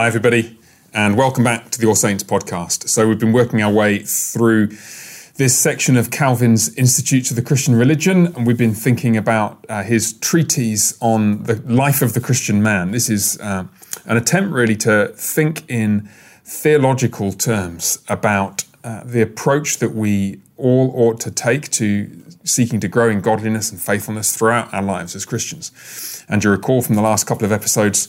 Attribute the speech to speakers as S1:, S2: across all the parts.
S1: Hi, everybody, and welcome back to the All Saints podcast. So, we've been working our way through this section of Calvin's Institutes of the Christian Religion, and we've been thinking about uh, his treatise on the life of the Christian man. This is uh, an attempt, really, to think in theological terms about uh, the approach that we all ought to take to seeking to grow in godliness and faithfulness throughout our lives as Christians. And you recall from the last couple of episodes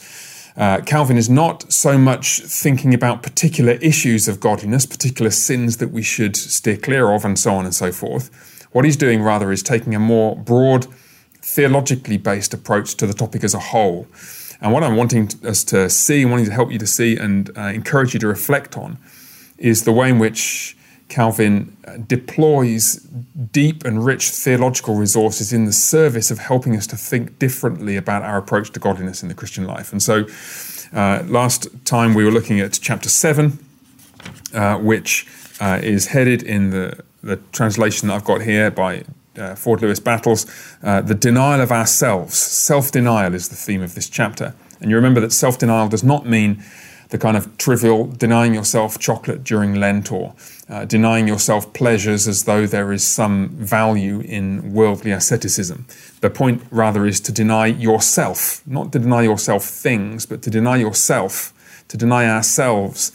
S1: uh, Calvin is not so much thinking about particular issues of godliness, particular sins that we should steer clear of, and so on and so forth. What he's doing rather is taking a more broad, theologically based approach to the topic as a whole. And what I'm wanting us to see, wanting to help you to see and uh, encourage you to reflect on, is the way in which Calvin uh, deploys deep and rich theological resources in the service of helping us to think differently about our approach to godliness in the Christian life. And so, uh, last time we were looking at chapter 7, uh, which uh, is headed in the, the translation that I've got here by uh, Ford Lewis Battles uh, The Denial of Ourselves. Self denial is the theme of this chapter. And you remember that self denial does not mean the kind of trivial denying yourself chocolate during Lent or uh, denying yourself pleasures as though there is some value in worldly asceticism. The point, rather, is to deny yourself, not to deny yourself things, but to deny yourself, to deny ourselves,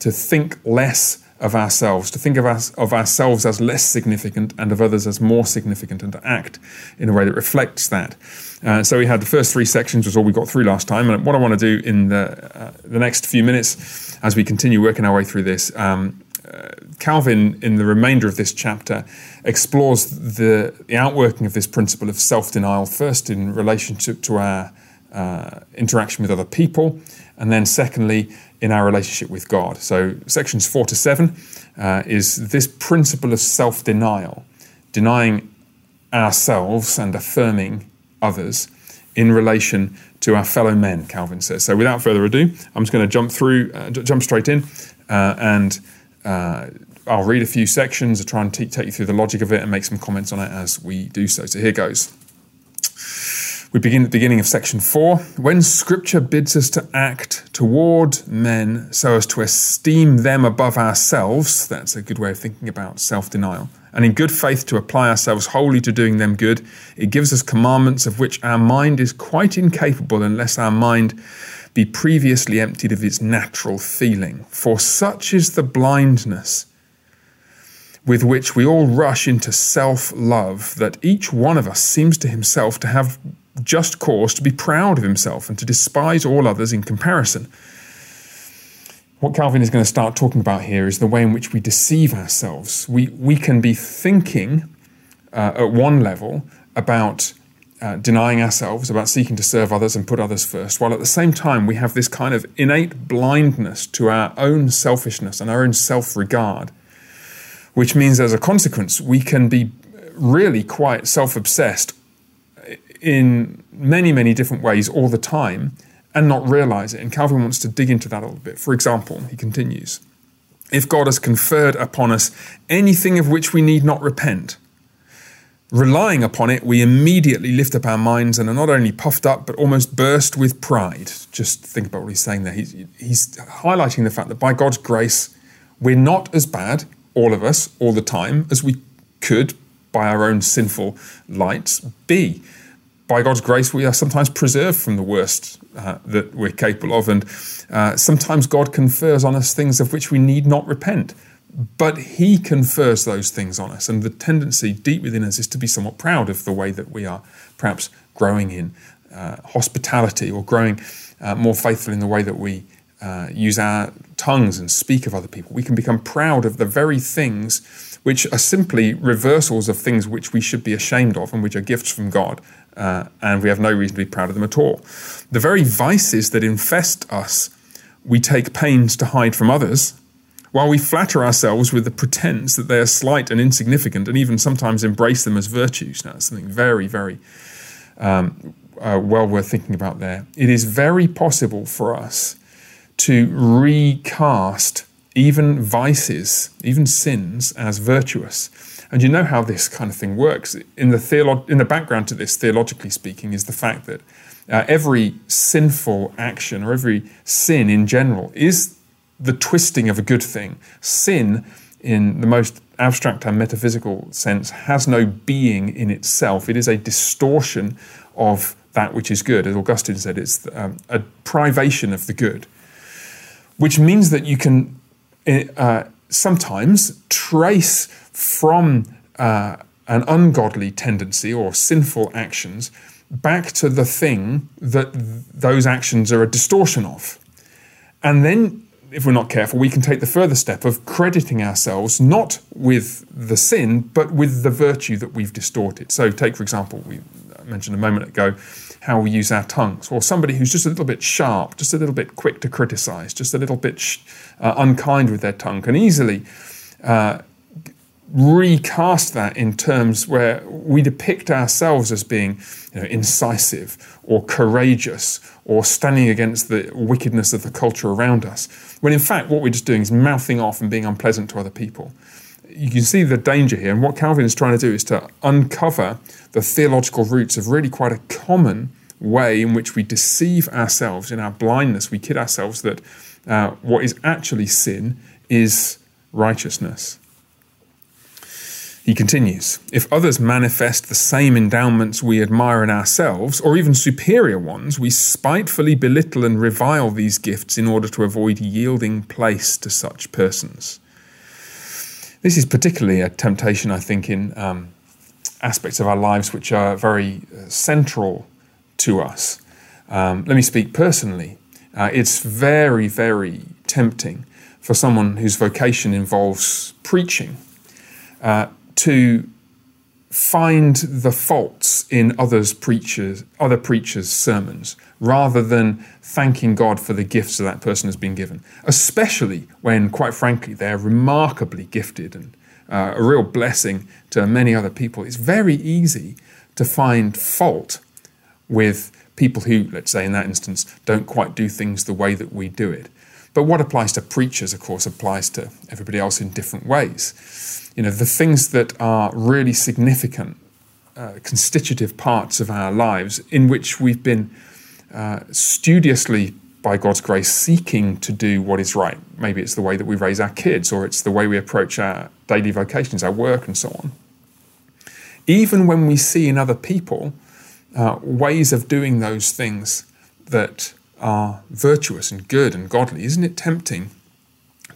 S1: to think less of ourselves, to think of, us, of ourselves as less significant and of others as more significant, and to act in a way that reflects that. Uh, so we had the first three sections, was all we got through last time. And what I want to do in the, uh, the next few minutes, as we continue working our way through this, um, uh, Calvin, in the remainder of this chapter, explores the, the outworking of this principle of self denial, first in relationship to our uh, interaction with other people, and then secondly, in our relationship with God. So, sections four to seven uh, is this principle of self denial, denying ourselves and affirming others in relation to our fellow men, Calvin says. So, without further ado, I'm just going to jump through, uh, jump straight in, uh, and uh, I'll read a few sections, I'll try and t- take you through the logic of it and make some comments on it as we do so. So, here goes. We begin at the beginning of section four. When scripture bids us to act toward men so as to esteem them above ourselves, that's a good way of thinking about self denial, and in good faith to apply ourselves wholly to doing them good, it gives us commandments of which our mind is quite incapable unless our mind be previously emptied of its natural feeling. For such is the blindness with which we all rush into self love that each one of us seems to himself to have just cause to be proud of himself and to despise all others in comparison. What Calvin is going to start talking about here is the way in which we deceive ourselves. We, we can be thinking uh, at one level about uh, denying ourselves, about seeking to serve others and put others first, while at the same time we have this kind of innate blindness to our own selfishness and our own self regard, which means as a consequence we can be really quite self obsessed in many, many different ways all the time and not realize it. And Calvin wants to dig into that a little bit. For example, he continues If God has conferred upon us anything of which we need not repent, relying upon it, we immediately lift up our minds and are not only puffed up, but almost burst with pride. Just think about what he's saying there. He's, he's highlighting the fact that by God's grace, we're not as bad, all of us, all the time, as we could by our own sinful lights be by God's grace, we are sometimes preserved from the worst uh, that we're capable of. And uh, sometimes God confers on us things of which we need not repent. But He confers those things on us. And the tendency deep within us is to be somewhat proud of the way that we are perhaps growing in uh, hospitality or growing uh, more faithful in the way that we uh, use our tongues and speak of other people. We can become proud of the very things which are simply reversals of things which we should be ashamed of and which are gifts from God uh, and we have no reason to be proud of them at all. The very vices that infest us, we take pains to hide from others, while we flatter ourselves with the pretense that they are slight and insignificant, and even sometimes embrace them as virtues. Now, that's something very, very um, uh, well worth thinking about there. It is very possible for us to recast even vices, even sins, as virtuous And you know how this kind of thing works. In the, theolo- in the background to this, theologically speaking, is the fact that uh, every sinful action or every sin in general is the twisting of a good thing. Sin, in the most abstract and metaphysical sense, has no being in itself. It is a distortion of that which is good. As Augustine said, it's um, a privation of the good, which means that you can uh, sometimes trace from uh, an ungodly tendency or sinful actions back to the thing that those actions are a distortion of. And then, if we're not careful, we can take the further step of crediting ourselves not with the sin, but with the virtue that we've distorted. So, take, for example, we mentioned a moment ago how we use our tongues, or somebody who's just a little bit sharp, just a little bit quick to criticize, just a little bit sh- uh, unkind with their tongue, can easily uh, recast that in terms where we depict ourselves as being you know, incisive or courageous or standing against the wickedness of the culture around us, when in fact what we're just doing is mouthing off and being unpleasant to other people. You can see the danger here, and what Calvin is trying to do is to uncover the theological roots of really quite a common way in which we deceive ourselves in our blindness. We kid ourselves that uh, what is actually sin is righteousness. He continues If others manifest the same endowments we admire in ourselves, or even superior ones, we spitefully belittle and revile these gifts in order to avoid yielding place to such persons. This is particularly a temptation, I think, in um, aspects of our lives which are very uh, central to us. Um, let me speak personally. Uh, it's very, very tempting for someone whose vocation involves preaching uh, to find the faults in others preachers other preachers sermons rather than thanking God for the gifts that that person has been given especially when quite frankly they're remarkably gifted and uh, a real blessing to many other people. It's very easy to find fault with people who let's say in that instance don't quite do things the way that we do it but what applies to preachers of course applies to everybody else in different ways you know, the things that are really significant, uh, constitutive parts of our lives in which we've been uh, studiously, by God's grace, seeking to do what is right. Maybe it's the way that we raise our kids, or it's the way we approach our daily vocations, our work, and so on. Even when we see in other people uh, ways of doing those things that are virtuous and good and godly, isn't it tempting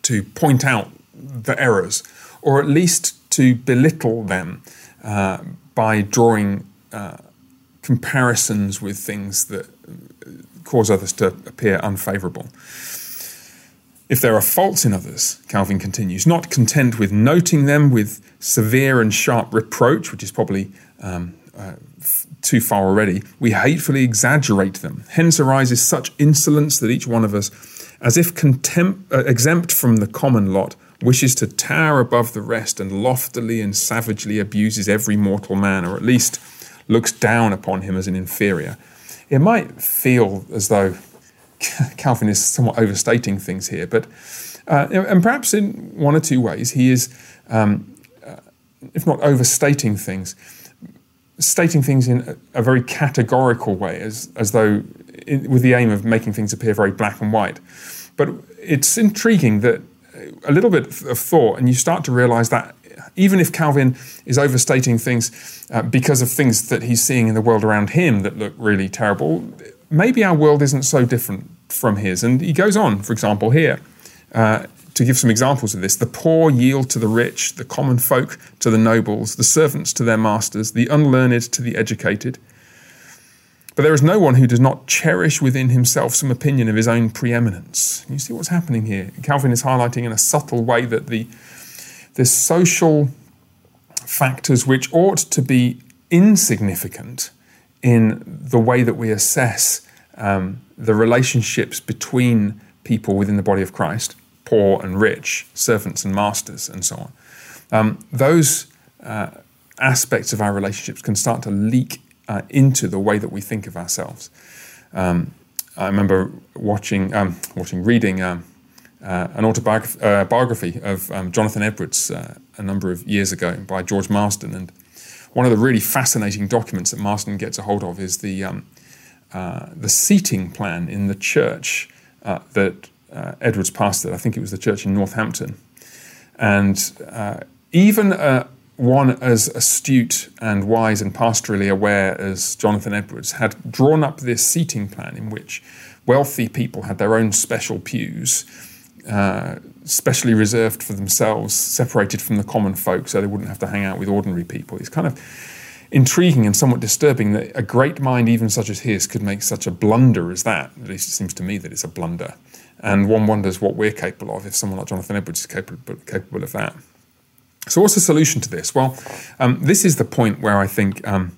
S1: to point out the errors or at least to belittle them uh, by drawing uh, comparisons with things that cause others to appear unfavorable. If there are faults in others, Calvin continues, not content with noting them with severe and sharp reproach, which is probably um, uh, too far already, we hatefully exaggerate them. Hence arises such insolence that each one of us, as if contempt, uh, exempt from the common lot, wishes to tower above the rest and loftily and savagely abuses every mortal man, or at least looks down upon him as an inferior. It might feel as though Calvin is somewhat overstating things here, but uh, and perhaps in one or two ways he is, um, uh, if not overstating things, stating things in a, very categorical way, as as though with the aim of making things appear very black and white. But it's intriguing that a little bit of thought, and you start to realize that even if Calvin is overstating things uh, because of things that he's seeing in the world around him that look really terrible, maybe our world isn't so different from his. And he goes on, for example, here. Uh, to give some examples of this, the poor yield to the rich, the common folk to the nobles, the servants to their masters, the unlearned to the educated. But there is no one who does not cherish within himself some opinion of his own preeminence. You see what's happening here? Calvin is highlighting in a subtle way that the, the social factors which ought to be insignificant in the way that we assess um, the relationships between people within the body of Christ, poor and rich, servants and masters, and so on. Um, those uh, aspects of our relationships can start to leak uh, into the way that we think of ourselves. Um, I remember watching, um, watching, reading um, uh, an autobiography uh, of um, Jonathan Edwards uh, a number of years ago by George Marsden. And one of the really fascinating documents that Marsden gets a hold of is the, um, uh, the seating plan in the church that uh, Edwards pastored. I think it was the church in Northampton. And even one as astute and wise and pastorally aware as Jonathan Edwards had drawn up this seating plan in which wealthy people had their own special pews, uh, specially reserved for themselves, separated from the common folk so they wouldn't have to hang out with ordinary people. It's kind of intriguing and somewhat disturbing that a great mind, even such as his, could make such a blunder as that. At least it seems to me that it's a blunder. And one wonders what we're capable of if someone like Jonathan Edwards is capable, capable of that. So, what's the solution to this? Well, um, this is the point where I think um,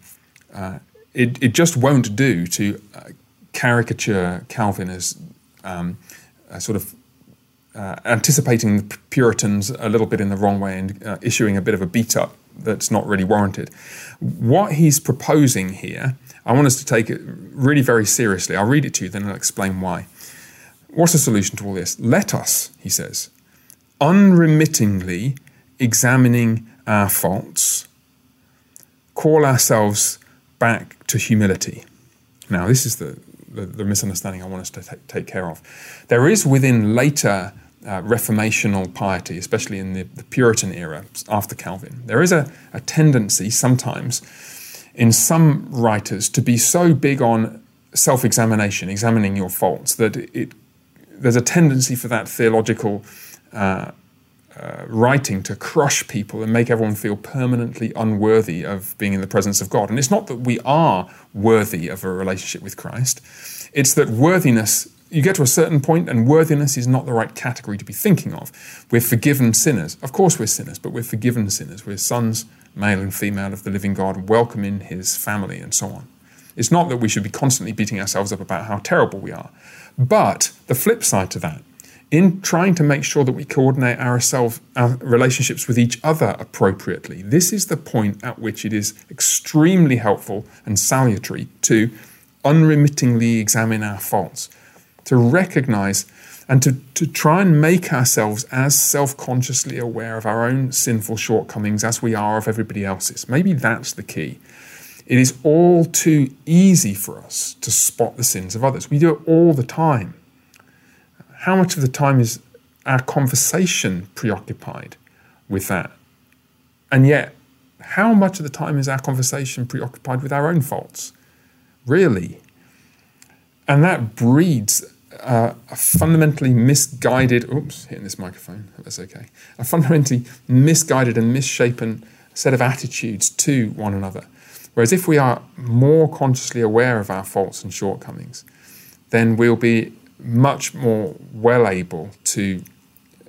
S1: uh, it, it just won't do to uh, caricature Calvin as um, sort of uh, anticipating the Puritans a little bit in the wrong way and uh, issuing a bit of a beat up that's not really warranted. What he's proposing here, I want us to take it really very seriously. I'll read it to you, then I'll explain why. What's the solution to all this? Let us, he says, unremittingly examining our faults, call ourselves back to humility. Now, this is the, the, the misunderstanding I want us to t- take care of. There is within later uh, reformational piety, especially in the, the, Puritan era after Calvin, there is a, a tendency sometimes in some writers to be so big on self examination, examining your faults, that it, there's a tendency for that theological uh, uh, writing to crush people and make everyone feel permanently unworthy of being in the presence of God. And it's not that we are worthy of a relationship with Christ, it's that worthiness, you get to a certain point, and worthiness is not the right category to be thinking of. We're forgiven sinners. Of course, we're sinners, but we're forgiven sinners. We're sons, male and female, of the living God, welcome in his family, and so on. It's not that we should be constantly beating ourselves up about how terrible we are. But the flip side to that in trying to make sure that we coordinate ourselves, our relationships with each other appropriately. This is the point at which it is extremely helpful and salutary to unremittingly examine our faults, to recognize and to, to try and make ourselves as self consciously aware of our own sinful shortcomings as we are of everybody else's. Maybe that's the key. It is all too easy for us to spot the sins of others. We do it all the time how much of the time is our conversation preoccupied with that? And yet, how much of the time is our conversation preoccupied with our own faults? Really? And that breeds uh, a fundamentally misguided, oops, hitting this microphone, that's okay, a fundamentally misguided and misshapen set of attitudes to one another. Whereas if we are more consciously aware of our faults and shortcomings, then we'll be much more well able to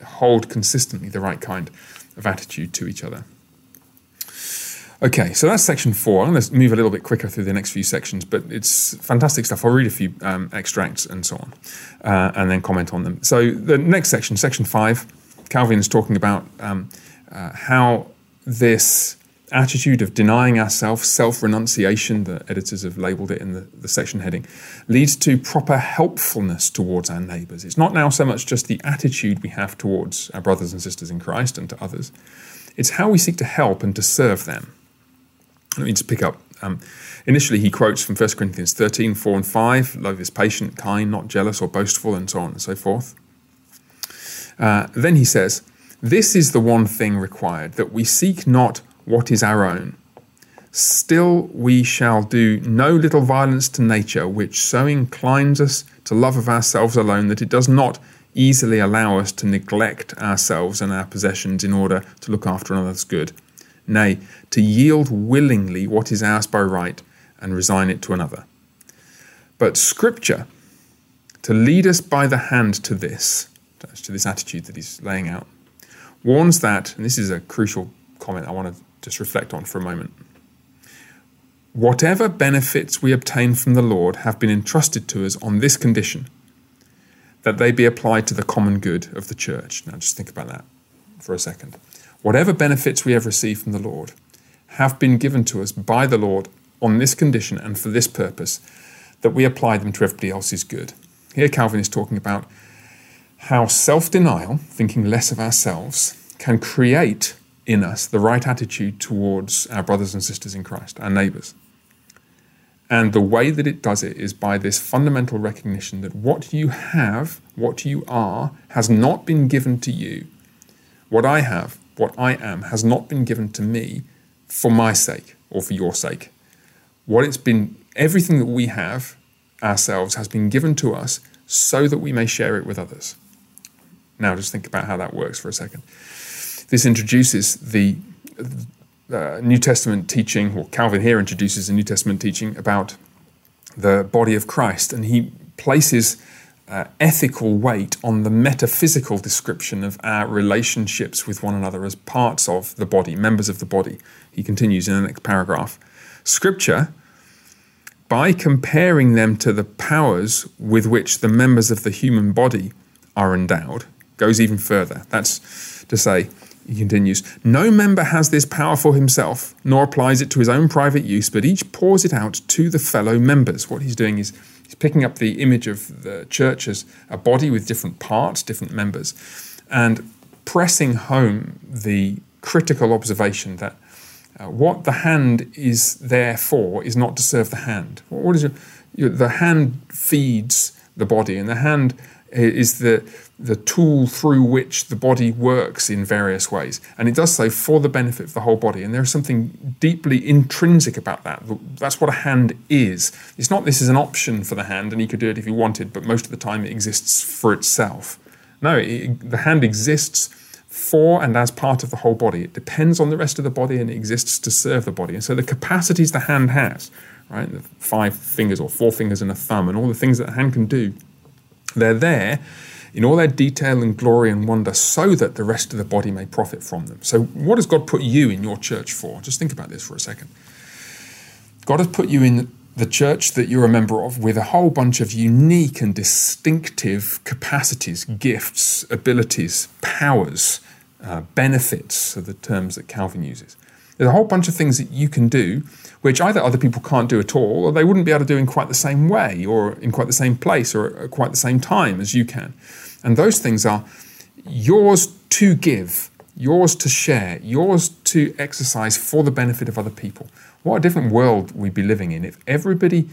S1: hold consistently the right kind of attitude to each other. Okay, so that's section four. I'm going to move a little bit quicker through the next few sections, but it's fantastic stuff. I'll read a few um, extracts and so on, uh, and then comment on them. So the next section, section five, Calvin is talking about um, uh, how this attitude of denying ourselves, self renunciation, the editors have labeled it in the, the section heading, leads to proper helpfulness towards our neighbours. It's not now so much just the attitude we have towards our brothers and sisters in Christ and to others, it's how we seek to help and to serve them. Let me just pick up. Um, initially, he quotes from 1 Corinthians 13, 4 and 5 love is patient, kind, not jealous or boastful, and so on and so forth. Uh, then he says, This is the one thing required, that we seek not what is our own. Still, we shall do no little violence to nature, which so inclines us to love of ourselves alone that it does not easily allow us to neglect ourselves and our possessions in order to look after another's good. Nay, to yield willingly what is ours by right and resign it to another. But Scripture, to lead us by the hand to this, to this attitude that he's laying out, warns that, and this is a crucial comment I want to just reflect on for a moment. Whatever benefits we obtain from the Lord have been entrusted to us on this condition that they be applied to the common good of the church. Now, just think about that for a second. Whatever benefits we have received from the Lord have been given to us by the Lord on this condition and for this purpose, that we apply them to everybody else's good. Here, Calvin is talking about how self denial, thinking less of ourselves, can create in us the right attitude towards our brothers and sisters in Christ, our neighbors. And the way that it does it is by this fundamental recognition that what you have, what you are, has not been given to you. What I have, what I am, has not been given to me for my sake or for your sake. What it's been, everything that we have ourselves has been given to us so that we may share it with others. Now, just think about how that works for a second. This introduces the uh, New Testament teaching, or Calvin here introduces a New Testament teaching about the body of Christ, and he places uh, ethical weight on the metaphysical description of our relationships with one another as parts of the body, members of the body. He continues in the next paragraph. Scripture, by comparing them to the powers with which the members of the human body are endowed, goes even further. That's to say, he continues, No member has this power for himself, nor applies it to his own private use, but each pours it out to the fellow members. What he's doing is he's picking up the image of the church as a body with different parts, different members, and pressing home the critical observation that uh, what the hand is there for is not to serve the hand. What is it? the hand feeds the body, and the hand is the the tool through which the body works in various ways. And it does so for the benefit of the whole body. And there's something deeply intrinsic about that. That's what a hand is. It's not this is an option for the hand and he could do it if he wanted, but most of the time it exists for itself. No, it, the hand exists for and as part of the whole body. It depends on the rest of the body and it exists to serve the body. And so the capacities the hand has, right, the five fingers or four fingers and a thumb and all the things that the hand can do, they're there in all their detail and glory and wonder, so that the rest of the body may profit from them. So, what has God put you in your church for? Just think about this for a second. God has put you in the church that you're a member of with a whole bunch of unique and distinctive capacities, gifts, abilities, powers, uh, benefits are the terms that Calvin uses. There's a whole bunch of things that you can do which either other people can't do at all, or they wouldn't be able to do in quite the same way, or in quite the same place, or at quite the same time as you can. And those things are yours to give, yours to share, yours to exercise for the benefit of other people. What a different world we'd be living in if everybody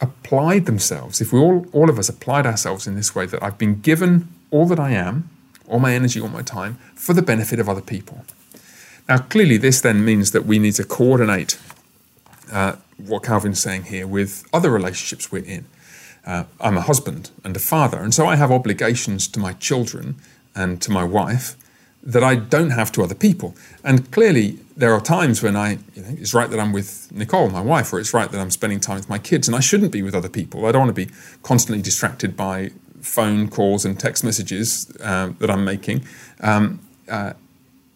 S1: applied themselves, if we all, all of us applied ourselves in this way that I've been given all that I am, all my energy, all my time, for the benefit of other people. Now, clearly, this then means that we need to coordinate uh, what Calvin's saying here with other relationships we're in. Uh, I'm a husband and a father, and so I have obligations to my children and to my wife that I don't have to other people. And clearly, there are times when I, you know, it's right that I'm with Nicole, my wife, or it's right that I'm spending time with my kids, and I shouldn't be with other people. I don't want to be constantly distracted by phone calls and text messages uh, that I'm making um, uh,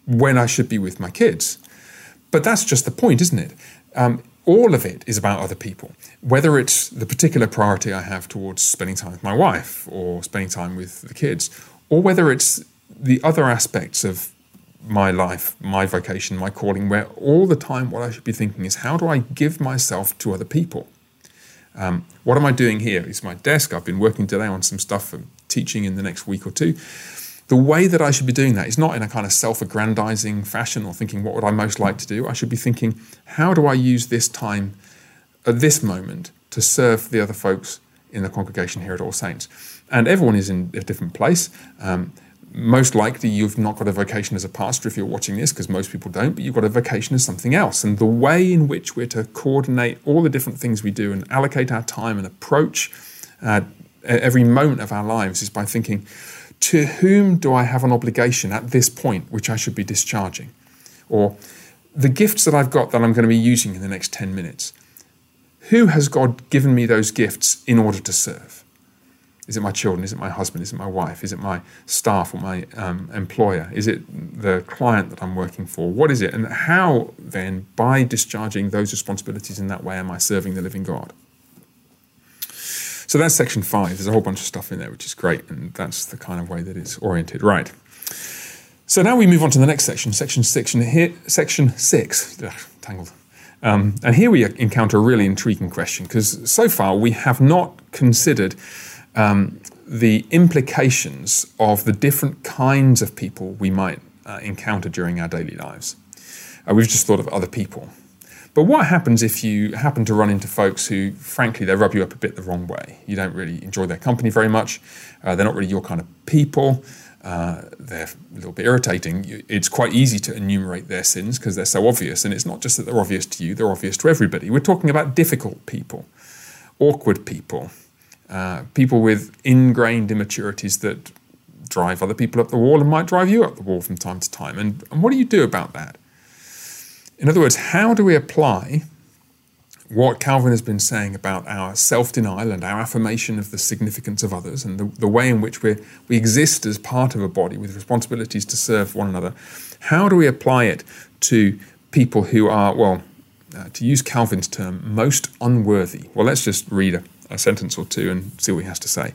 S1: when I should be with my kids. But that's just the point, isn't it? Um, all of it is about other people. Whether it's the particular priority I have towards spending time with my wife or spending time with the kids, or whether it's the other aspects of my life, my vocation, my calling, where all the time what I should be thinking is how do I give myself to other people? Um, what am I doing here? It's my desk. I've been working today on some stuff for teaching in the next week or two the way that I should be doing that is not in a kind of self aggrandizing fashion or thinking, what would I most like to do? I should be thinking, how do I use this time at this moment to serve the other folks in the congregation here at All Saints? And everyone is in a different place. Um, most likely, you've not got a vocation as a pastor if you're watching this, because most people don't, but you've got a vocation as something else. And the way in which we're to coordinate all the different things we do and allocate our time and approach uh, every moment of our lives is by thinking, to whom do I have an obligation at this point which I should be discharging? Or the gifts that I've got that I'm going to be using in the next 10 minutes. Who has God given me those gifts in order to serve? Is it my children? Is it my husband? Is it my wife? Is it my staff or my um, employer? Is it the client that I'm working for? What is it? And how then, by discharging those responsibilities in that way, am I serving the living God? So that's section five. There's a whole bunch of stuff in there, which is great. And that's the kind of way that it's oriented. Right. So now we move on to the next section, section six. And here, section six, ugh, tangled. Um, and here we encounter a really intriguing question because so far we have not considered um, the implications of the different kinds of people we might uh, encounter during our daily lives. Uh, we've just thought of other people. But what happens if you happen to run into folks who, frankly, they rub you up a bit the wrong way? You don't really enjoy their company very much. Uh, they're not really your kind of people. Uh, they're a little bit irritating. It's quite easy to enumerate their sins because they're so obvious. And it's not just that they're obvious to you, they're obvious to everybody. We're talking about difficult people, awkward people, uh, people with ingrained immaturities that drive other people up the wall and might drive you up the wall from time to time. And, and what do you do about that? In other words, how do we apply what Calvin has been saying about our self denial and our affirmation of the significance of others and the, the way in which we we exist as part of a body with responsibilities to serve one another? How do we apply it to people who are, well, uh, to use Calvin's term, most unworthy? Well, let's just read a, a sentence or two and see what he has to say.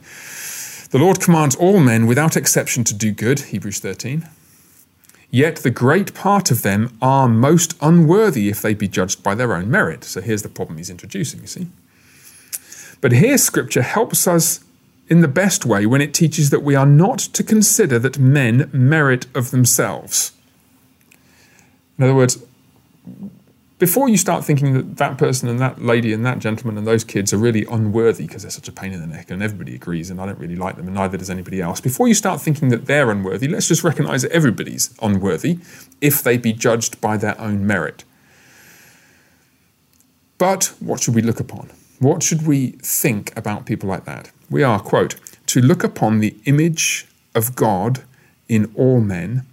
S1: The Lord commands all men without exception to do good, Hebrews 13 Yet the great part of them are most unworthy if they be judged by their own merit. So here's the problem he's introducing, you see. But here scripture helps us in the best way when it teaches that we are not to consider that men merit of themselves. In other words, before you start thinking that that person and that lady and that gentleman and those kids are really unworthy because they're such a pain in the neck and everybody agrees and I don't really like them and neither does anybody else, before you start thinking that they're unworthy, let's just recognize that everybody's unworthy if they be judged by their own merit. But what should we look upon? What should we think about people like that? We are, quote, to look upon the image of God in all men,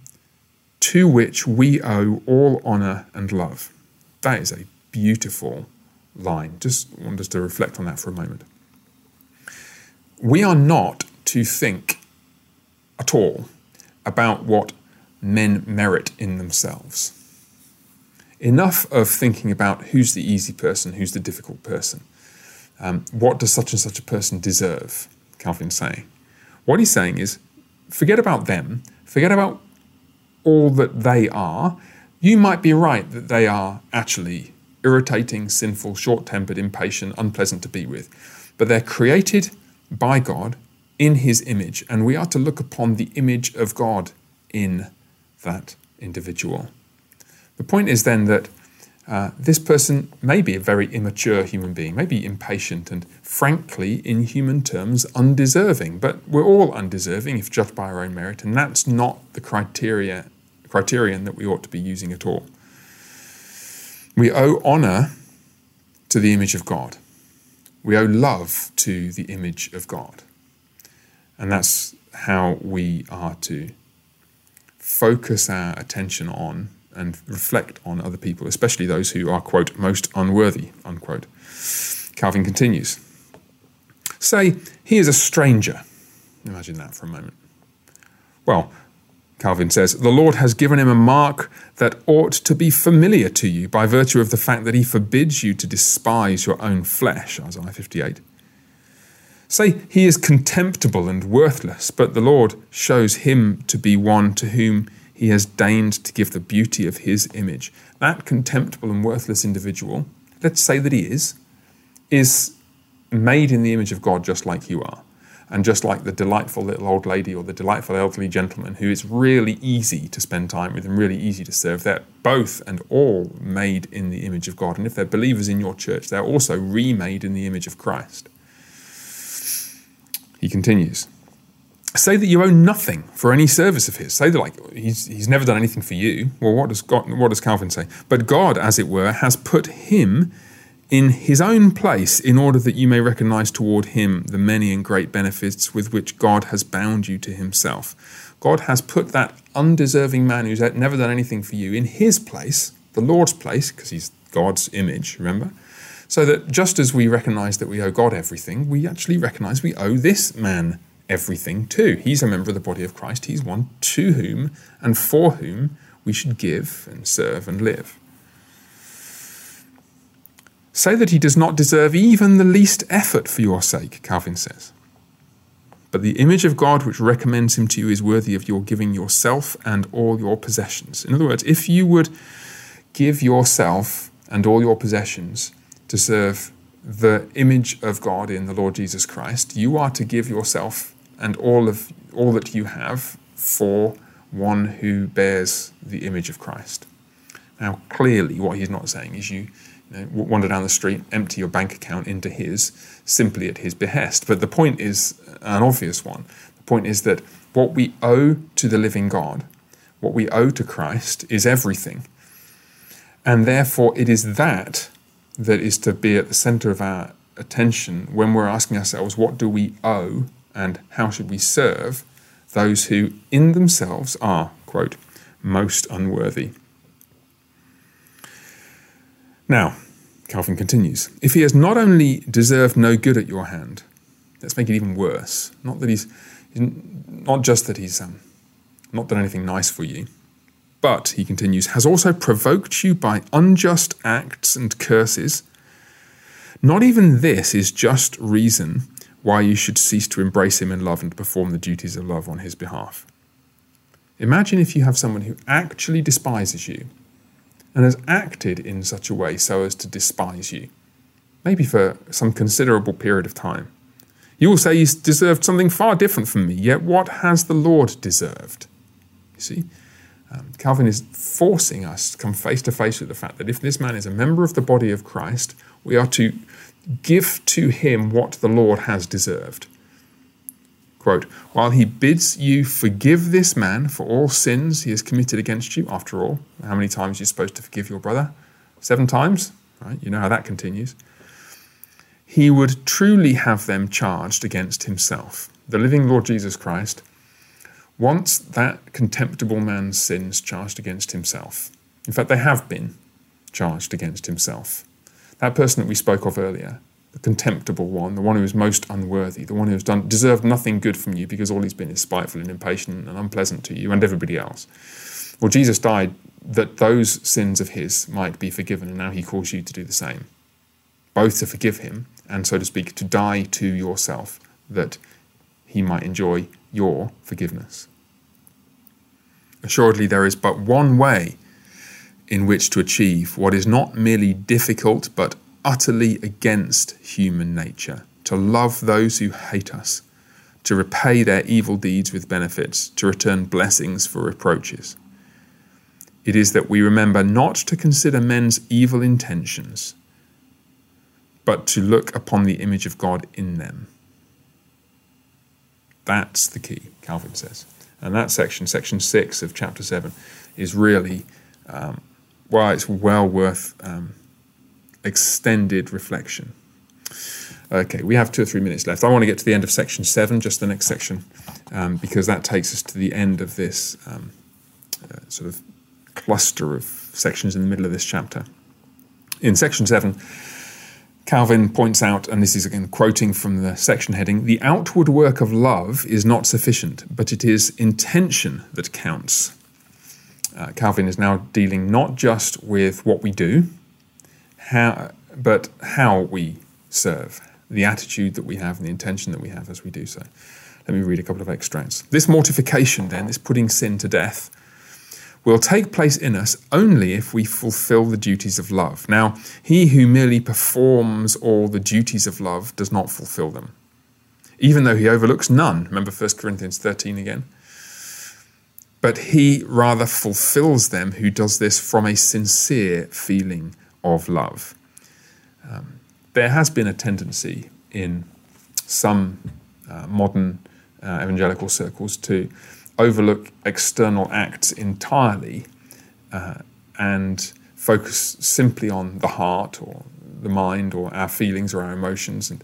S1: to which we owe all honour and love. That is a beautiful line. Just want us to reflect on that for a moment. We are not to think at all about what men merit in themselves. Enough of thinking about who's the easy person, who's the difficult person. Um, what does such and such a person deserve? Calvin's saying. What he's saying is forget about them, forget about all that they are, you might be right that they are actually irritating, sinful, short tempered, impatient, unpleasant to be with. But they're created by God in His image, and we are to look upon the image of God in that individual. The point is then that uh, this person may be a very immature human being, maybe impatient and, frankly, in human terms, undeserving. But we're all undeserving if judged by our own merit, and that's not the criteria criterion that we ought to be using at all. We owe honor to the image of God. We owe love to the image of God. And that's how we are to focus our attention on and reflect on other people, especially those who are, quote, most unworthy, unquote. Calvin continues Say, he is a stranger. Imagine that for a moment. Well, Calvin says, the Lord has given him a mark that ought to be familiar to you by virtue of the fact that he forbids you to despise your own flesh, Isaiah 58. Say he is contemptible and worthless, but the Lord shows him to be one to whom he has deigned to give the beauty of his image. That contemptible and worthless individual, let's say that he is, is made in the image of God just like you are. And just like the delightful little old lady or the delightful elderly gentleman who is really easy to spend time with and really easy to serve, they're both and all made in the image of God. And if they're believers in your church, they're also remade in the image of Christ. He continues. Say that you owe nothing for any service of his. Say that like he's he's never done anything for you. Well, what does God, what does Calvin say? But God, as it were, has put him in his own place in order that you may recognize toward him the many and great benefits with which God has bound you to himself. God has put that undeserving man who's never done anything for you in his place, the Lord's place, because he's God's image, remember? So that just as we recognize that we owe God everything, we actually recognize we owe this man everything too. He's a member of the body of Christ. He's one to whom and for whom we should give and serve and live. Say that he does not deserve even the least effort for your sake, Calvin says. But the image of God which recommends him to you is worthy of your giving yourself and all your possessions. In other words, if you would give yourself and all your possessions to serve the image of God in the Lord Jesus Christ, you are to give yourself and all of all that you have for one who bears the image of Christ. Now, clearly, what he's not saying is you, you know, wander down the street, empty your bank account into his, simply at his behest. But the point is uh, an obvious one. The point is that what we owe to the living God, what we owe to Christ, is everything. And therefore, it is that that is to be at the center of our attention when we're asking ourselves, what do we owe and how should we serve those who in themselves are, quote, most unworthy. Now, Calvin continues, if he has not only deserved no good at your hand, let's make it even worse. Not that he's, not just that he's um, not done anything nice for you, but, he continues, has also provoked you by unjust acts and curses. Not even this is just reason why you should cease to embrace him in love and perform the duties of love on his behalf. Imagine if you have someone who actually despises you and has acted in such a way so as to despise you, maybe for some considerable period of time. You will say he's deserved something far different from me, yet what has the Lord deserved? You see, um, Calvin is forcing us to come face to face with the fact that if this man is a member of the body of Christ, we are to give to him what the Lord has deserved. Quote, while he bids you forgive this man for all sins he has committed against you, after all, how many times are you supposed to forgive your brother? Seven times? Right? You know how that continues. He would truly have them charged against himself. The living Lord Jesus Christ wants that contemptible man's sins charged against himself. In fact, they have been charged against himself. That person that we spoke of earlier, the contemptible one, the one who is most unworthy, the one who has done deserved nothing good from you because all he's been is spiteful and impatient and unpleasant to you and everybody else. Well, Jesus died that those sins of his might be forgiven, and now he calls you to do the same. Both to forgive him and, so to speak, to die to yourself, that he might enjoy your forgiveness. Assuredly, there is but one way in which to achieve what is not merely difficult but utterly against human nature to love those who hate us, to repay their evil deeds with benefits, to return blessings for reproaches. It is that we remember not to consider men's evil intentions, but to look upon the image of God in them. That's the key, Calvin says. And that section, section six of chapter seven, is really, um, well, it's well worth um, extended reflection. Okay, we have two or three minutes left. I want to get to the end of section seven, just the next section, um, because that takes us to the end of this um, uh, sort of cluster of sections in the middle of this chapter. In section seven, Calvin points out, and this is again quoting from the section heading the outward work of love is not sufficient, but it is intention that counts. Uh, Calvin is now dealing not just with what we do, how, but how we serve, the attitude that we have and the intention that we have as we do so. Let me read a couple of extracts. This mortification, then, this putting sin to death, will take place in us only if we fulfill the duties of love. Now, he who merely performs all the duties of love does not fulfill them, even though he overlooks none. Remember 1 Corinthians 13 again? But he rather fulfills them who does this from a sincere feeling of love. Um, there has been a tendency in some uh, modern uh, evangelical circles to overlook external acts entirely uh, and focus simply on the heart or the mind or our feelings or our emotions. And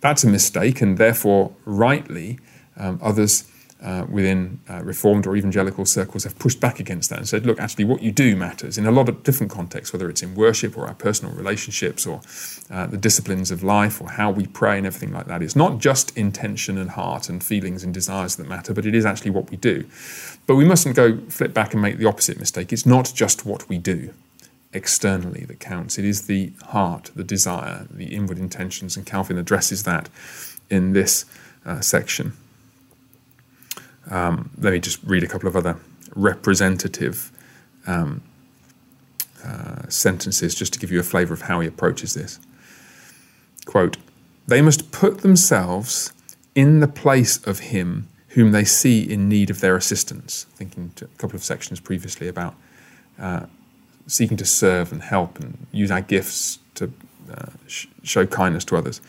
S1: that's a mistake, and therefore, rightly, um, others uh, within uh, Reformed or evangelical circles have pushed back against that and said, look, actually, what you do matters in a lot of different contexts, whether it's in worship or our personal relationships or uh, the disciplines of life or how we pray and everything like that. It's not just intention and heart and feelings and desires that matter, but it is actually what we do. But we mustn't go flip back and make the opposite mistake. It's not just what we do externally that counts, it is the heart, the desire, the inward intentions, and Calvin addresses that in this uh, section. Um, let me just read a couple of other representative um, uh, sentences just to give you a flavour of how he approaches this. Quote, they must put themselves in the place of him whom they see in need of their assistance. Thinking a couple of sections previously about uh, seeking to serve and help and use our gifts to uh, sh- show kindness to others.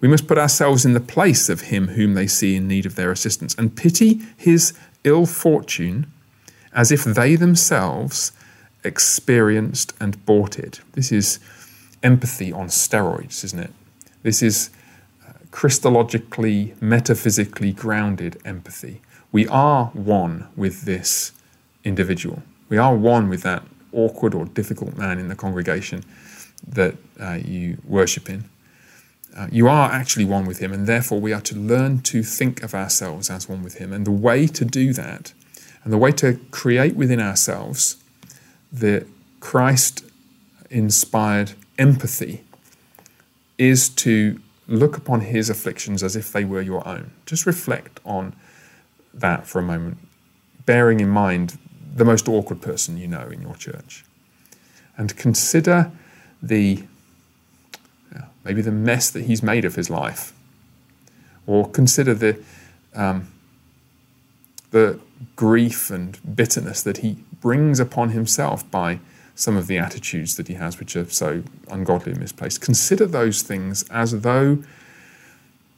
S1: We must put ourselves in the place of him whom they see in need of their assistance and pity his ill fortune as if they themselves experienced and bought it. This is empathy on steroids, isn't it? This is uh, Christologically, metaphysically grounded empathy. We are one with this individual. We are one with that awkward or difficult man in the congregation that uh, you worship in. Uh, you are actually one with Him, and therefore we are to learn to think of ourselves as one with Him. And the way to do that, and the way to create within ourselves the Christ inspired empathy, is to look upon His afflictions as if they were your own. Just reflect on that for a moment, bearing in mind the most awkward person you know in your church. And consider the maybe the mess that he's made of his life, or consider the um, the grief and bitterness that he brings upon himself by some of the attitudes that he has, which are so ungodly and misplaced. Consider those things as though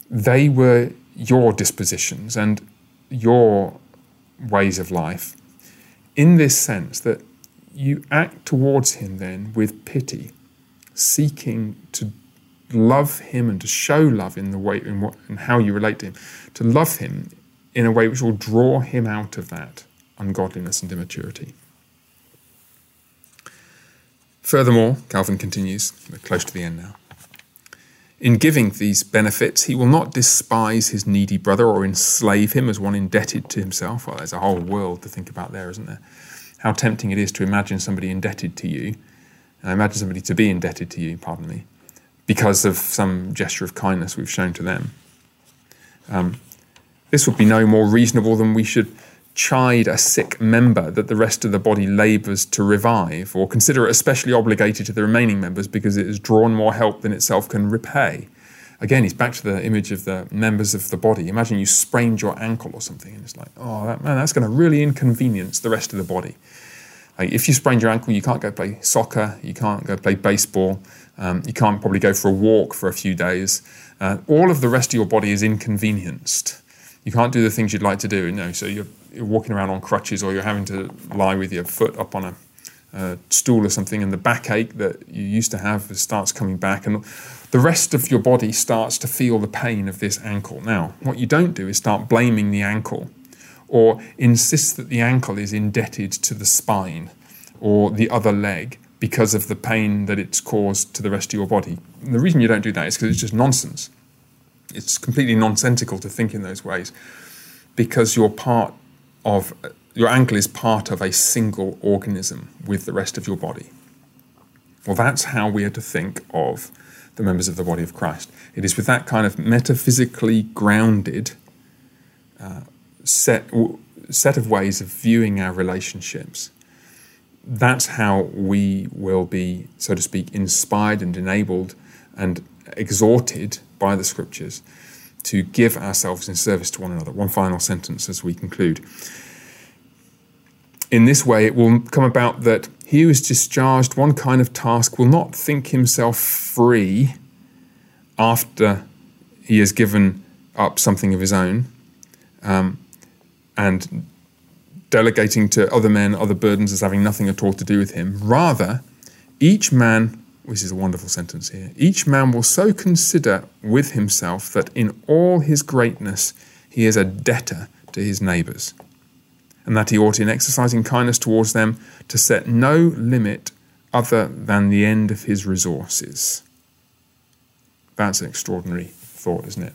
S1: they were your dispositions and your ways of life, in this sense that you act towards him then with pity, seeking to love him and to show love in the way in what and how you relate to him, to love him in a way which will draw him out of that ungodliness and immaturity. Furthermore, Calvin continues, we're close to the end now. In giving these benefits, he will not despise his needy brother or enslave him as one indebted to himself. Well, there's a whole world to think about there, isn't there? How tempting it is to imagine somebody indebted to you. Uh, imagine somebody to be indebted to you, pardon me, because of some gesture of kindness we've shown to them. Um, this would be no more reasonable than we should chide a sick member that the rest of the body labours to revive, or consider it especially obligated to the remaining members because it has drawn more help than itself can repay. Again, he's back to the image of the members of the body. Imagine you sprained your ankle or something, and it's like, oh, that, man, that's going to really inconvenience the rest of the body. Like if you sprained your ankle, you can't go play soccer, you can't go play baseball, um, you can't probably go for a walk for a few days. Uh, all of the rest of your body is inconvenienced. You can't do the things you'd like to do. You know, so you're, you're walking around on crutches, or you're having to lie with your foot up on a uh, stool or something, and the backache that you used to have starts coming back, and the rest of your body starts to feel the pain of this ankle. Now, what you don't do is start blaming the ankle or insist that the ankle is indebted to the spine or the other leg because of the pain that it's caused to the rest of your body. And the reason you don't do that is because it's just nonsense. It's completely nonsensical to think in those ways because you're part of your ankle is part of a single organism with the rest of your body. Well, that's how we are to think of the members of the body of Christ. It is with that kind of metaphysically grounded uh, set set of ways of viewing our relationships. That's how we will be, so to speak, inspired and enabled and exhorted by the scriptures to give ourselves in service to one another. One final sentence as we conclude. In this way, it will come about that he who is discharged one kind of task will not think himself free after he has given up something of his own. Um, and delegating to other men other burdens as having nothing at all to do with him. Rather, each man, which is a wonderful sentence here, each man will so consider with himself that in all his greatness he is a debtor to his neighbours, and that he ought, in exercising kindness towards them, to set no limit other than the end of his resources. That's an extraordinary thought, isn't it?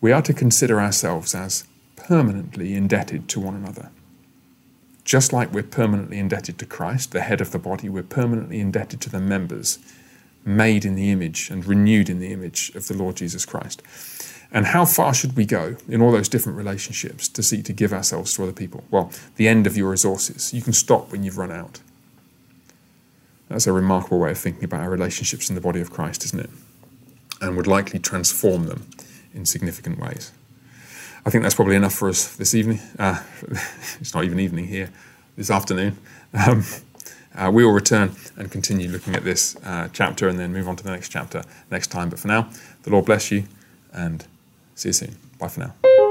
S1: We are to consider ourselves as permanently indebted to one another. Just like we're permanently indebted to Christ, the head of the body, we're permanently indebted to the members made in the image and renewed in the image of the Lord Jesus Christ. And how far should we go in all those different relationships to seek to give ourselves to other people? Well, the end of your resources. You can stop when you've run out. That's a remarkable way of thinking about our relationships in the body of Christ, isn't it? And would likely transform them in significant ways. I think that's probably enough for us this evening. Uh, it's not even evening here, this afternoon. Um, uh, we will return and continue looking at this uh, chapter and then move on to the next chapter next time. But for now, the Lord bless you and see you soon. Bye for now.